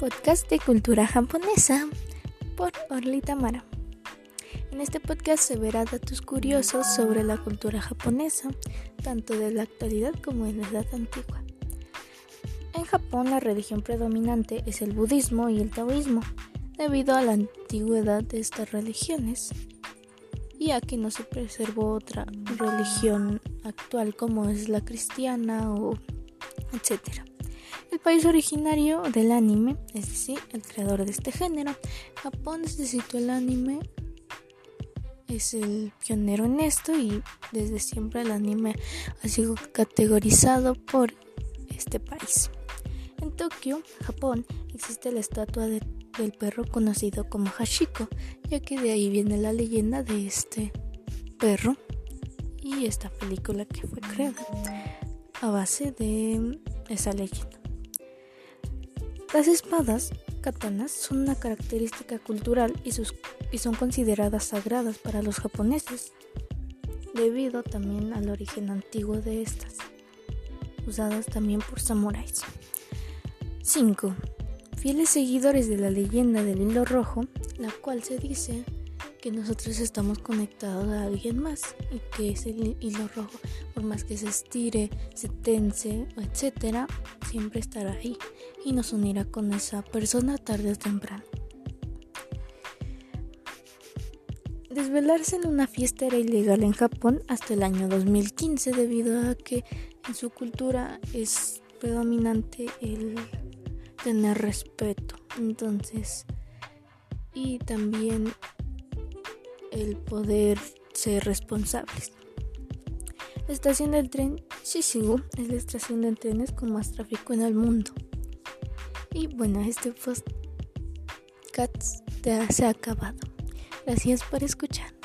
podcast de cultura japonesa por Orly Tamara. En este podcast se verá datos curiosos sobre la cultura japonesa, tanto de la actualidad como en la edad antigua. En Japón la religión predominante es el budismo y el taoísmo, debido a la antigüedad de estas religiones y a que no se preservó otra religión actual como es la cristiana o etcétera. El país originario del anime, es decir, el creador de este género, Japón desde sitio el anime es el pionero en esto y desde siempre el anime ha sido categorizado por este país. En Tokio, Japón, existe la estatua del perro conocido como Hashiko, ya que de ahí viene la leyenda de este perro y esta película que fue creada a base de esa leyenda. Las espadas katanas son una característica cultural y, son consideradas sagradas para los japoneses, debido también al origen antiguo de estas, usadas también por samuráis. 5. Fieles seguidores de la leyenda del hilo rojo, la cual se dice que nosotros estamos conectados a alguien más y que ese hilo rojo, por más que se estire, se tense, etcétera, siempre estará ahí y nos unirá con esa persona tarde o temprano. Desvelarse en una fiesta era ilegal en Japón hasta el año 2015 debido a que en su cultura es predominante el tener respeto. Entonces, y también el poder ser responsables. La estación del tren Shishigu es la estación de trenes con más tráfico en el mundo. Y bueno, este podcast se ha acabado. Gracias por escuchar.